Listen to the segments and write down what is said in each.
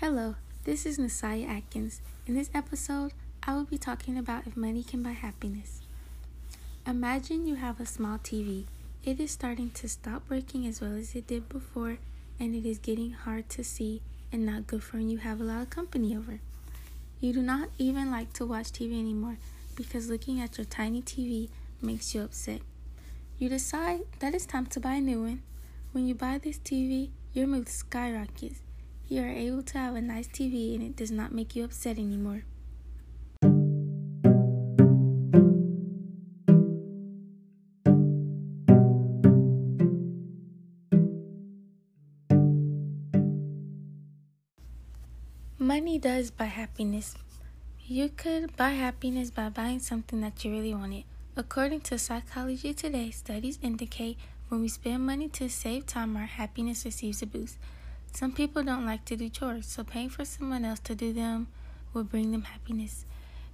Hello, this is Nasaya Atkins. In this episode, I will be talking about if money can buy happiness. Imagine you have a small TV. It is starting to stop working as well as it did before, and it is getting hard to see and not good for when you have a lot of company over. You do not even like to watch TV anymore because looking at your tiny TV makes you upset. You decide that it's time to buy a new one. When you buy this TV, your mood skyrockets. You are able to have a nice TV and it does not make you upset anymore. Money does buy happiness. You could buy happiness by buying something that you really wanted. According to Psychology Today, studies indicate when we spend money to save time, our happiness receives a boost. Some people don't like to do chores, so paying for someone else to do them will bring them happiness.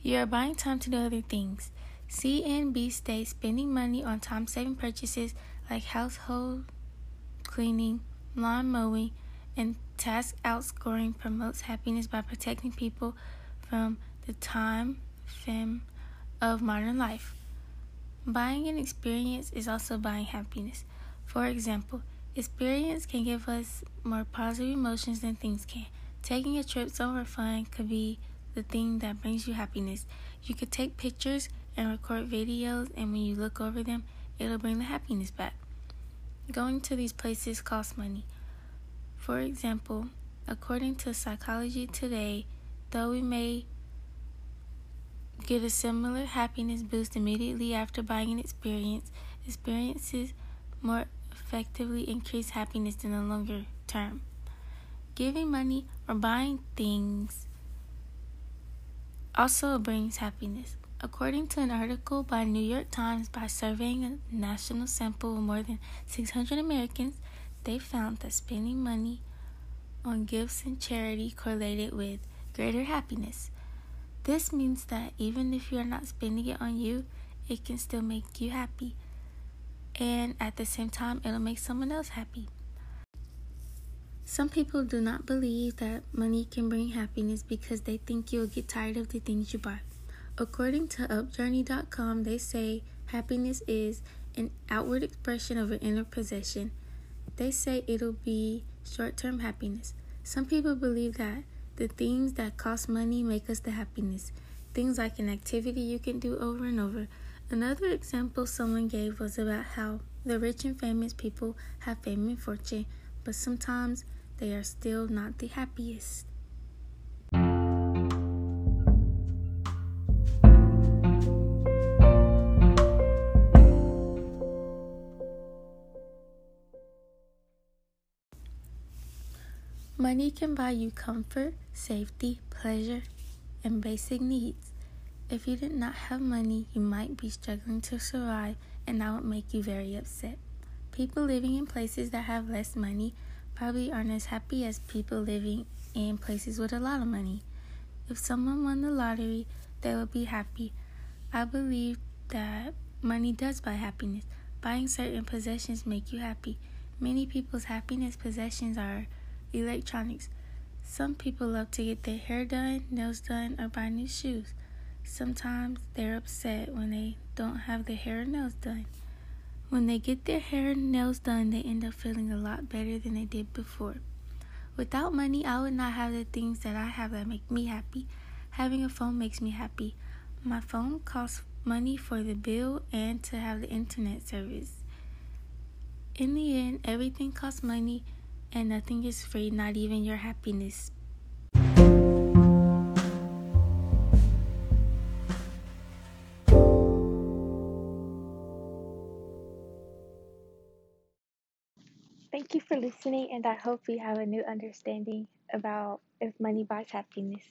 You are buying time to do other things. CNB states spending money on time saving purchases like household cleaning, lawn mowing, and task outsourcing promotes happiness by protecting people from the time famine of modern life. Buying an experience is also buying happiness. For example, experience can give us more positive emotions than things can. Taking a trip somewhere fun could be the thing that brings you happiness. You could take pictures and record videos, and when you look over them, it'll bring the happiness back. Going to these places costs money. For example, according to Psychology Today, though we may get a similar happiness boost immediately after buying an experience, experiences more effectively increase happiness in the longer term. Giving money or buying things also brings happiness. According to an article by New York Times by surveying a national sample of more than 600 Americans, they found that spending money on gifts and charity correlated with greater happiness. This means that even if you are not spending it on you, it can still make you happy. And at the same time, it'll make someone else happy. Some people do not believe that money can bring happiness because they think you'll get tired of the things you buy. According to UpJourney.com, they say happiness is an outward expression of an inner possession they say it'll be short term happiness. Some people believe that the things that cost money make us the happiness. Things like an activity you can do over and over. Another example someone gave was about how the rich and famous people have fame and fortune, but sometimes they are still not the happiest. Money can buy you comfort, safety, pleasure, and basic needs. If you did not have money, you might be struggling to survive, and that would make you very upset. People living in places that have less money probably aren't as happy as people living in places with a lot of money. If someone won the lottery, they would be happy. I believe that money does buy happiness. Buying certain possessions make you happy. Many people's happiness possessions are electronics. Some people love to get their hair done, nails done, or buy new shoes. Sometimes they're upset when they don't have their hair and nails done. When they get their hair and nails done, they end up feeling a lot better than they did before. Without money, I would not have the things that I have that make me happy. Having a phone makes me happy. My phone costs money for the bill and to have the internet service. In the end, everything costs money and nothing is free, not even your happiness. Thank you for listening, and I hope you have a new understanding about if money buys happiness.